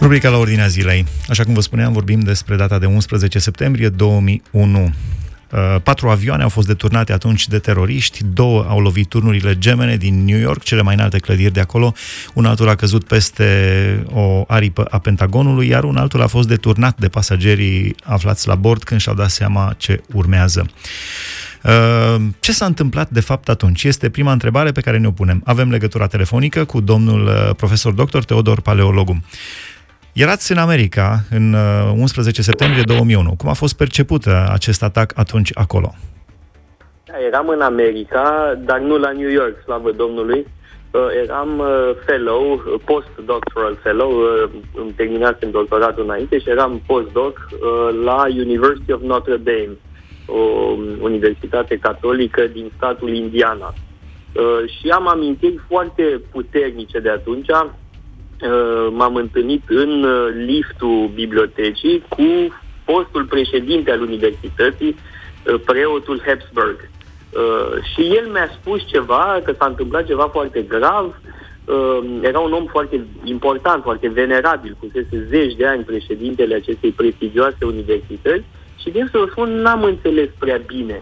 Rubrica la ordinea zilei. Așa cum vă spuneam, vorbim despre data de 11 septembrie 2001. Uh, patru avioane au fost deturnate atunci de teroriști, două au lovit turnurile gemene din New York, cele mai înalte clădiri de acolo, un altul a căzut peste o aripă a Pentagonului, iar un altul a fost deturnat de pasagerii aflați la bord când și-au dat seama ce urmează. Uh, ce s-a întâmplat de fapt atunci? Este prima întrebare pe care ne-o punem. Avem legătura telefonică cu domnul uh, profesor dr. Teodor Paleologu. Erați în America în 11 uh, septembrie 2001. Cum a fost perceput acest atac atunci acolo? Da, eram în America, dar nu la New York, slavă Domnului. Uh, eram uh, fellow, post-doctoral fellow, îmi terminasem doctoratul înainte și eram postdoc la University of Notre Dame, o universitate catolică din statul Indiana. Și am amintiri foarte puternice de atunci Uh, m-am întâlnit în uh, liftul bibliotecii cu fostul președinte al universității, uh, preotul Habsburg. Și el mi-a spus ceva, că s-a întâmplat ceva foarte grav. Era un om foarte important, foarte venerabil, fusese zeci de ani președintele acestei prestigioase universități și din să vă spun, n-am înțeles prea bine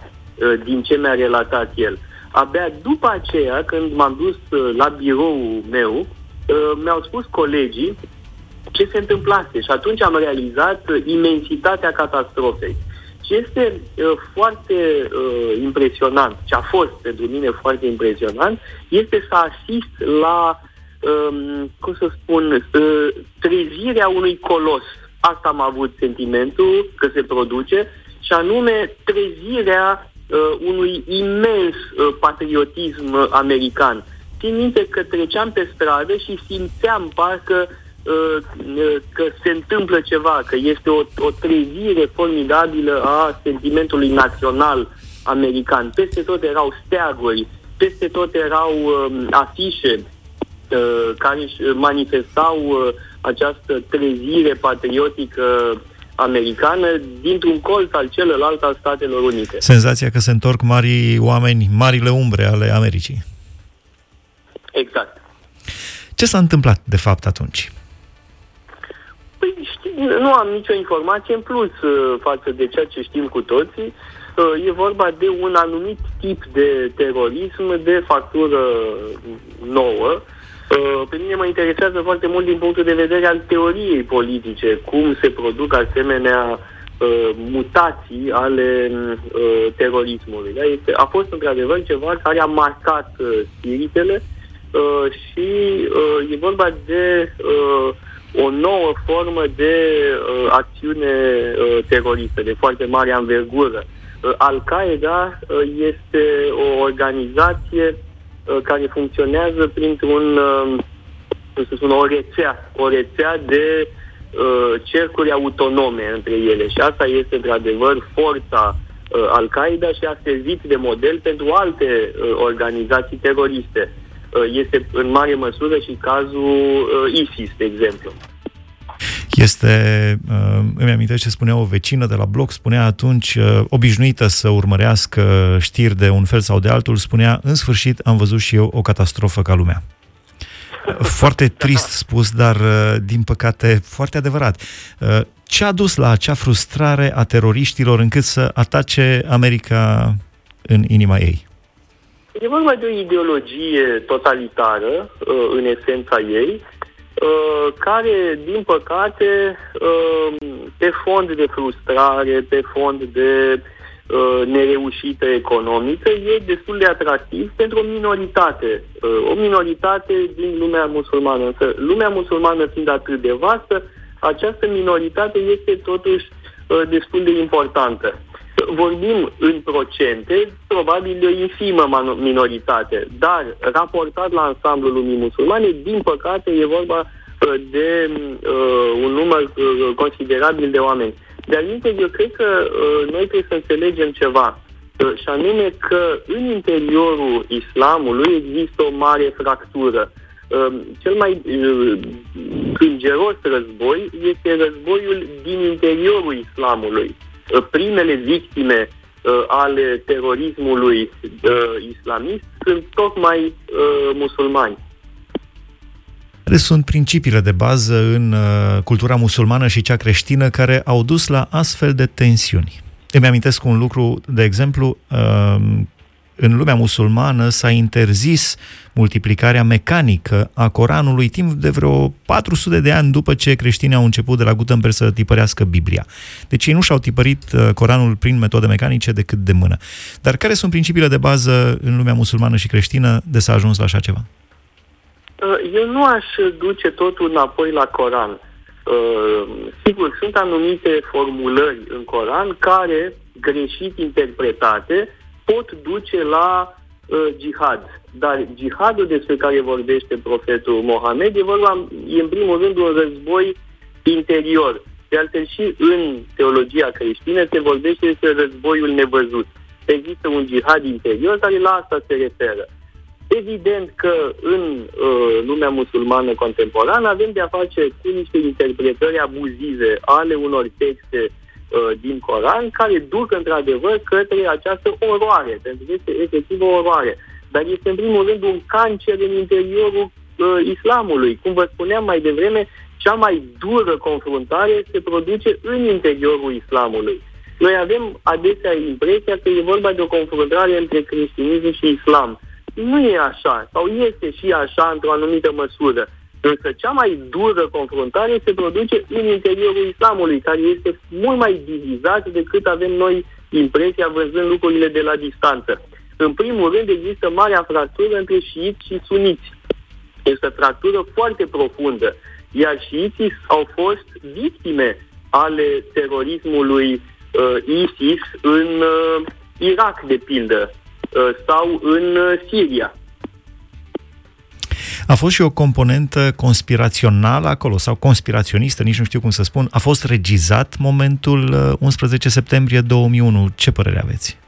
din ce mi-a relatat el. Abia după aceea, când m-am dus la biroul meu, Uh, mi-au spus colegii ce se întâmplase și atunci am realizat imensitatea catastrofei. Și este uh, foarte uh, impresionant, ce a fost pentru mine foarte impresionant, este să asist la, um, cum să spun, uh, trezirea unui colos. Asta am avut sentimentul că se produce și anume trezirea uh, unui imens uh, patriotism american țin minte că treceam pe stradă și simțeam parcă uh, uh, că se întâmplă ceva, că este o, o trezire formidabilă a sentimentului național american. Peste tot erau steaguri, peste tot erau uh, afișe uh, care își manifestau uh, această trezire patriotică americană dintr-un colț al celălalt al Statelor Unite. Senzația că se întorc mari oameni, marile umbre ale Americii. Exact. Ce s-a întâmplat, de fapt, atunci? Păi, știi, nu am nicio informație în plus uh, față de ceea ce știm cu toții. Uh, e vorba de un anumit tip de terorism de factură nouă. Uh, pe mine mă interesează foarte mult din punctul de vedere al teoriei politice, cum se produc asemenea mutații ale terorismului. Da? Este, a fost într-adevăr ceva care a marcat spiritele Uh, și uh, e vorba de uh, o nouă formă de uh, acțiune uh, teroristă, de foarte mare anvergură. Uh, Al-Qaeda uh, este o organizație uh, care funcționează printr-un, uh, să spun, o rețea, o rețea de uh, cercuri autonome între ele. Și asta este, într-adevăr, forța uh, Al-Qaeda și a servit de model pentru alte uh, organizații teroriste. Uh, Uh, este în mare măsură și cazul uh, ISIS, de exemplu. Este, uh, îmi amintesc ce spunea o vecină de la bloc, spunea atunci, obișnuită să urmărească știri de un fel sau de altul, spunea, în sfârșit am văzut și eu o catastrofă ca lumea. Foarte trist spus, dar din păcate foarte adevărat. Ce a dus la acea frustrare a teroriștilor încât să atace America în inima ei? E vorba de o ideologie totalitară, uh, în esența ei, uh, care, din păcate, uh, pe fond de frustrare, pe fond de nereușită economică, e destul de atractiv pentru o minoritate, o minoritate din lumea musulmană. Însă, lumea musulmană fiind atât de vastă, această minoritate este totuși destul de importantă vorbim în procente, probabil de o infimă minoritate, dar raportat la ansamblul lumii musulmane, din păcate e vorba uh, de uh, un număr uh, considerabil de oameni. De aminte, eu cred că uh, noi trebuie să înțelegem ceva, uh, și anume că în interiorul islamului există o mare fractură. Uh, cel mai uh, cângeros război este războiul din interiorul islamului Uh, primele victime uh, ale terorismului uh, islamist sunt tocmai uh, musulmani. Care sunt principiile de bază în uh, cultura musulmană și cea creștină care au dus la astfel de tensiuni? Îmi amintesc un lucru, de exemplu, uh, în lumea musulmană s-a interzis multiplicarea mecanică a Coranului timp de vreo 400 de ani după ce creștinii au început de la Gutenberg să tipărească Biblia. Deci ei nu și-au tipărit uh, Coranul prin metode mecanice decât de mână. Dar care sunt principiile de bază în lumea musulmană și creștină de s-a ajuns la așa ceva? Uh, eu nu aș duce totul înapoi la Coran. Uh, sigur, sunt anumite formulări în Coran care, greșit interpretate, pot duce la uh, jihad. Dar jihadul despre care vorbește profetul Mohamed e, vorba, e în primul rând un război interior. De altfel și în teologia creștină se vorbește despre războiul nevăzut. Există un jihad interior care la asta se referă. Evident că în uh, lumea musulmană contemporană avem de a face cu niște interpretări abuzive ale unor texte Uh, din Coran care duc într-adevăr către această oroare, pentru că este efectiv o oroare. Dar este în primul rând un cancer în interiorul uh, islamului. Cum vă spuneam mai devreme, cea mai dură confruntare se produce în interiorul islamului. Noi avem adesea impresia că e vorba de o confruntare între creștinism și islam. Nu e așa, sau este și așa într-o anumită măsură. Însă cea mai dură confruntare se produce în interiorul islamului, care este mult mai divizat decât avem noi impresia văzând lucrurile de la distanță. În primul rând există marea fractură între șiiți și suniți. Este o fractură foarte profundă, iar șiiții au fost victime ale terorismului uh, ISIS în uh, Irak, de pildă, uh, sau în uh, Siria. A fost și o componentă conspirațională acolo, sau conspiraționistă, nici nu știu cum să spun. A fost regizat momentul 11 uh, septembrie 2001. Ce părere aveți?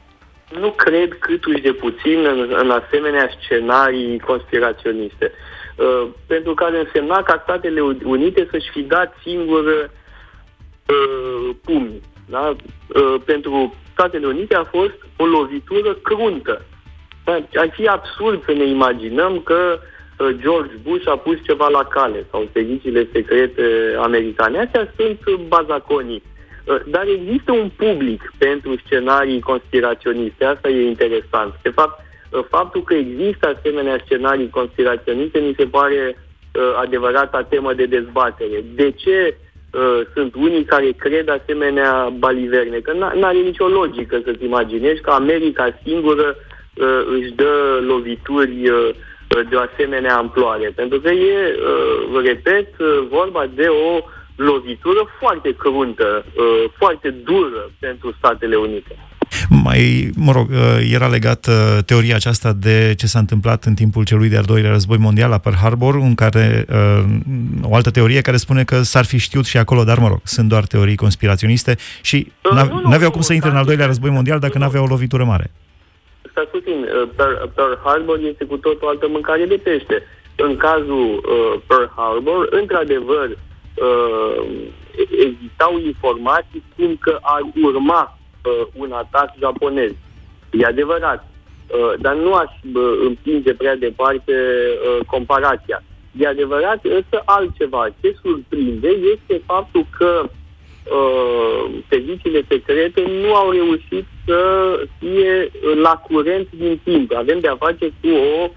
Nu cred câtuși de puțin în, în asemenea scenarii conspiraționiste. Uh, pentru că ar însemna ca Statele Unite să-și fi dat singur uh, pumni. Da? Uh, pentru Statele Unite a fost o lovitură cruntă. Da? Ar fi absurd să ne imaginăm că George Bush a pus ceva la cale sau serviciile secrete americane. Astea sunt bazaconii. Uh, dar există un public pentru scenarii conspiraționiste. Asta e interesant. De fapt, uh, faptul că există asemenea scenarii conspiraționiste mi se pare uh, adevărata temă de dezbatere. De ce uh, sunt unii care cred asemenea baliverne? Că nu are nicio logică să-ți imaginezi că America singură uh, își dă lovituri uh, de o asemenea amploare. Pentru că e, uh, repet, uh, vorba de o lovitură foarte cruntă, uh, foarte dură pentru Statele Unite. Mai, mă rog, era legată teoria aceasta de ce s-a întâmplat în timpul celui de-al doilea război mondial la Pearl Harbor, în care o altă teorie care spune că s-ar fi știut și acolo, dar mă rog, sunt doar teorii conspiraționiste și nu aveau cum să intre în al doilea război mondial dacă nu aveau o lovitură mare stați puțin, uh, Pearl, Pearl Harbor este cu tot o altă mâncare de pește. În cazul uh, Pearl Harbor, într-adevăr, uh, existau informații cum că ar urma uh, un atac japonez. E adevărat. Uh, dar nu aș uh, împinge prea departe uh, comparația. E adevărat, însă altceva. Ce surprinde este faptul că uh, serviciile secrete nu au reușit să fie la curent din timp. Avem de-a face cu o,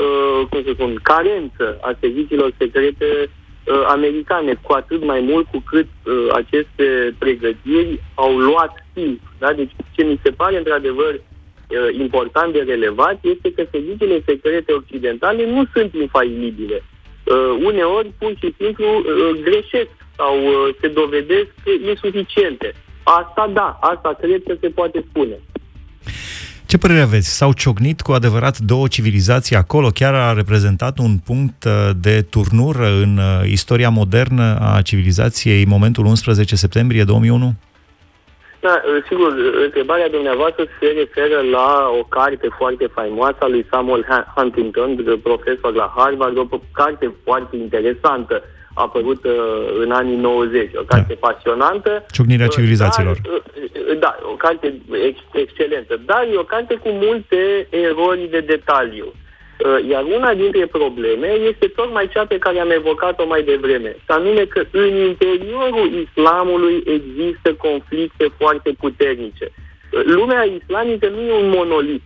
uh, cum să spun, carență a serviciilor secrete uh, americane, cu atât mai mult cu cât uh, aceste pregătiri au luat timp. Da? Deci ce mi se pare într-adevăr uh, important de relevat este că serviciile secrete occidentale nu sunt infailibile. Uh, uneori, pur și simplu, uh, greșesc sau uh, se dovedesc insuficiente. Asta da, asta cred că se poate spune. Ce părere aveți? S-au ciocnit cu adevărat două civilizații acolo? Chiar a reprezentat un punct uh, de turnură în uh, istoria modernă a civilizației momentul 11 septembrie 2001? Da, sigur, întrebarea dumneavoastră se referă la o carte foarte faimoasă a lui Samuel Huntington, profesor la Harvard, o carte foarte interesantă, apărut uh, în anii 90. O carte da. pasionantă. Ciocnirea uh, civilizațiilor. Dar, uh, da, o carte ex- excelentă. Dar e o carte cu multe erori de detaliu. Iar una dintre probleme este tocmai cea pe care am evocat-o mai devreme, să anume că în interiorul islamului există conflicte foarte puternice. Lumea islamică nu e un monolit.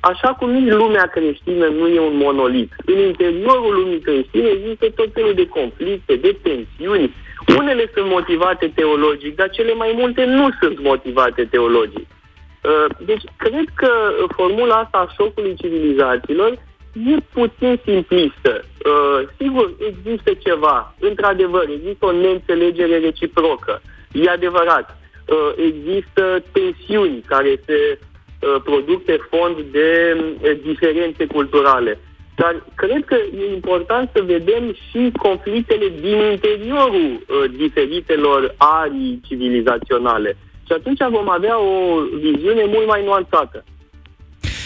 Așa cum nici lumea creștină nu e un monolit. În interiorul lumii creștine există tot felul de conflicte, de tensiuni. Unele sunt motivate teologic, dar cele mai multe nu sunt motivate teologic. Uh, deci, cred că formula asta a șocului civilizațiilor e puțin simplistă. Uh, sigur, există ceva. Într-adevăr, există o neînțelegere reciprocă. E adevărat. Uh, există tensiuni care se Uh, produc pe fond de uh, diferențe culturale. Dar cred că e important să vedem și conflictele din interiorul uh, diferitelor arii civilizaționale. Și atunci vom avea o viziune mult mai nuanțată.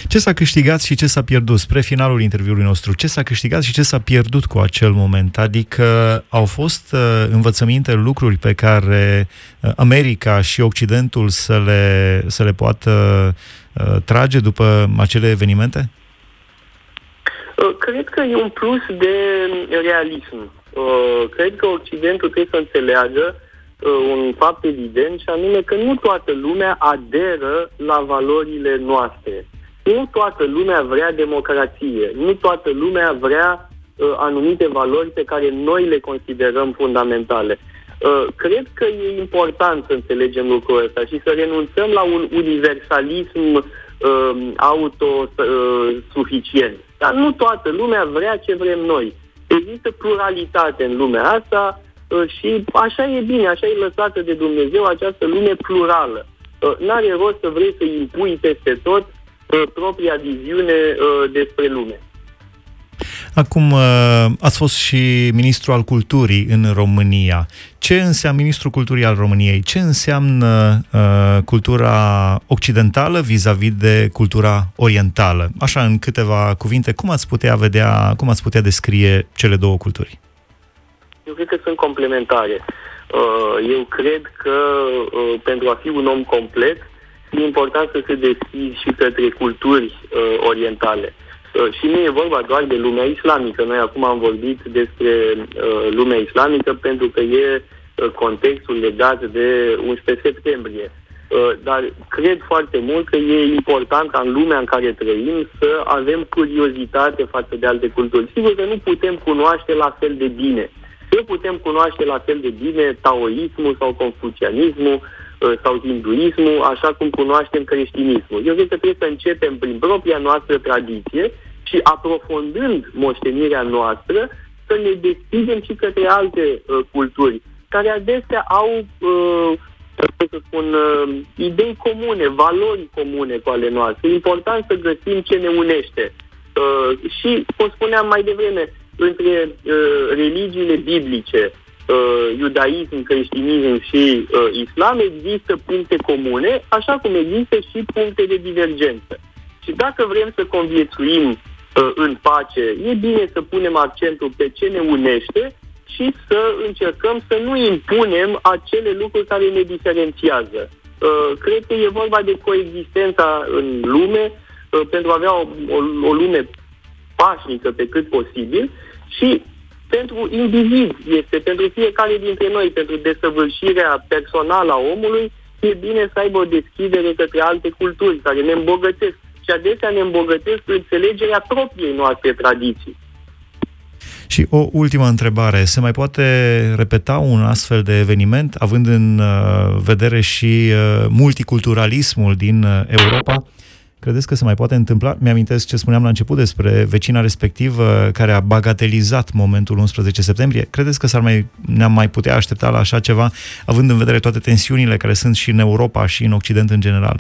Ce s-a câștigat și ce s-a pierdut? Spre finalul interviului nostru, ce s-a câștigat și ce s-a pierdut cu acel moment? Adică au fost uh, învățăminte, lucruri pe care uh, America și Occidentul să le, să le poată uh, trage după acele evenimente? Uh, cred că e un plus de realism. Uh, cred că Occidentul trebuie să înțeleagă uh, un fapt evident și anume că nu toată lumea aderă la valorile noastre. Nu toată lumea vrea democrație, nu toată lumea vrea uh, anumite valori pe care noi le considerăm fundamentale. Uh, cred că e important să înțelegem lucrul ăsta și să renunțăm la un universalism uh, autosuficient. Uh, Dar nu toată lumea vrea ce vrem noi. Există pluralitate în lumea asta uh, și așa e bine, așa e lăsată de Dumnezeu această lume plurală. Uh, n-are rost să vrei să impui peste tot propria viziune uh, despre lume. Acum, uh, ați fost și ministru al culturii în România. Ce înseamnă ministrul culturii al României? Ce înseamnă uh, cultura occidentală vis-a-vis de cultura orientală? Așa, în câteva cuvinte, cum ați putea vedea, cum ați putea descrie cele două culturi? Eu cred că sunt complementare. Uh, eu cred că pentru a fi un om complet, e important să se deschizi și către culturi uh, orientale. Uh, și nu e vorba doar de lumea islamică. Noi acum am vorbit despre uh, lumea islamică pentru că e uh, contextul legat de 11 septembrie. Uh, dar cred foarte mult că e important ca în lumea în care trăim să avem curiozitate față de alte culturi. Sigur că nu putem cunoaște la fel de bine. Nu putem cunoaște la fel de bine taoismul sau confucianismul, Uh, sau hinduismul, așa cum cunoaștem creștinismul. Eu cred că trebuie să începem prin propria noastră tradiție și aprofundând moștenirea noastră, să ne deschidem și către alte uh, culturi, care adesea au, uh, să spun, uh, idei comune, valori comune cu ale noastre. E important să găsim ce ne unește. Uh, și, cum spuneam mai devreme, între uh, religiile biblice, uh, iudaism, creștinism și uh, islam există puncte comune, așa cum există și puncte de divergență. Și dacă vrem să conviețuim uh, în pace, e bine să punem accentul pe ce ne unește și să încercăm să nu impunem acele lucruri care ne diferențiază. Uh, cred că e vorba de coexistența în lume uh, pentru a avea o, o, o lume pașnică pe cât posibil și pentru individ, este pentru fiecare dintre noi, pentru desăvârșirea personală a omului, e bine să aibă o deschidere către alte culturi care ne îmbogățesc și adesea ne îmbogățesc înțelegerea propriei noastre tradiții. Și o ultimă întrebare. Se mai poate repeta un astfel de eveniment, având în uh, vedere și uh, multiculturalismul din uh, Europa? Credeți că se mai poate întâmpla? Mi-amintesc ce spuneam la început despre vecina respectivă care a bagatelizat momentul 11 septembrie. Credeți că s-ar mai, ne-am mai putea aștepta la așa ceva, având în vedere toate tensiunile care sunt și în Europa și în Occident în general?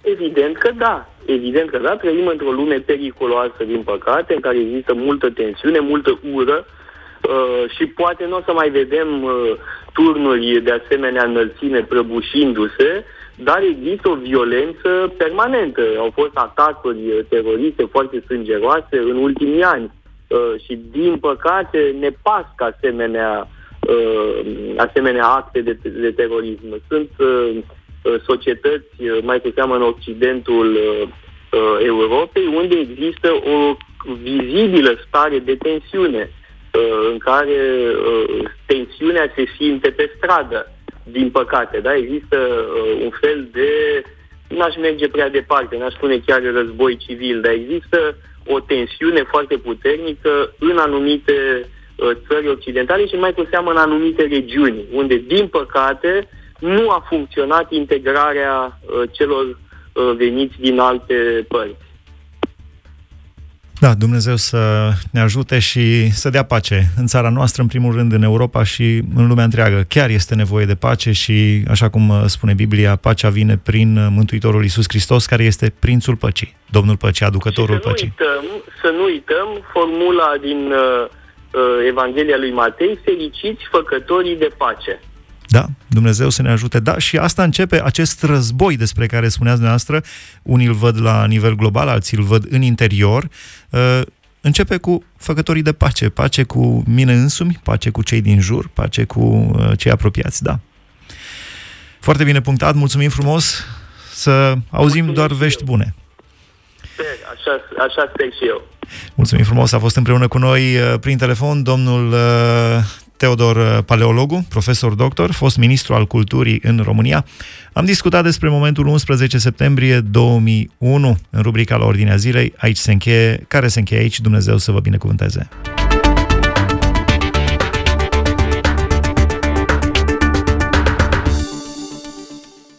Evident că da. Evident că da. Trăim într-o lume periculoasă, din păcate, în care există multă tensiune, multă ură uh, și poate nu o să mai vedem uh, turnuri de asemenea înălțime prăbușindu-se, dar există o violență permanentă. Au fost atacuri teroriste foarte sângeroase în ultimii ani uh, și, din păcate, ne pască asemenea, uh, asemenea acte de, de terorism. Sunt uh, societăți, mai cu seamă în Occidentul Europei, unde există o vizibilă stare de tensiune, în care tensiunea se simte pe stradă, din păcate. Da? Există un fel de n-aș merge prea departe, n-aș spune chiar război civil, dar există o tensiune foarte puternică în anumite uh, țări occidentale și mai cu seamă în anumite regiuni, unde, din păcate, nu a funcționat integrarea uh, celor uh, veniți din alte părți. Da, Dumnezeu să ne ajute și să dea pace în țara noastră, în primul rând în Europa și în lumea întreagă. Chiar este nevoie de pace și, așa cum uh, spune Biblia, pacea vine prin uh, Mântuitorul Iisus Hristos, care este Prințul Păcii, Domnul Păcii, Aducătorul și să Păcii. Nu uităm, să nu uităm formula din uh, uh Evanghelia lui Matei, fericiți făcătorii de pace. Da, Dumnezeu să ne ajute. Da, și asta începe acest război despre care spuneați dumneavoastră. Unii îl văd la nivel global, alții îl văd în interior. Uh, începe cu făcătorii de pace. Pace cu mine însumi, pace cu cei din jur, pace cu uh, cei apropiați, da. Foarte bine punctat, mulțumim frumos. Să auzim mulțumim doar vești bune. Sper, așa, așa sper și eu. Mulțumim frumos, a fost împreună cu noi uh, prin telefon domnul Teodor uh, Paleologu, profesor doctor, fost ministru al culturii în România. Am discutat despre momentul 11 septembrie 2001 în rubrica la Ordinea Zilei. Aici se încheie, care se încheie aici, Dumnezeu să vă binecuvânteze.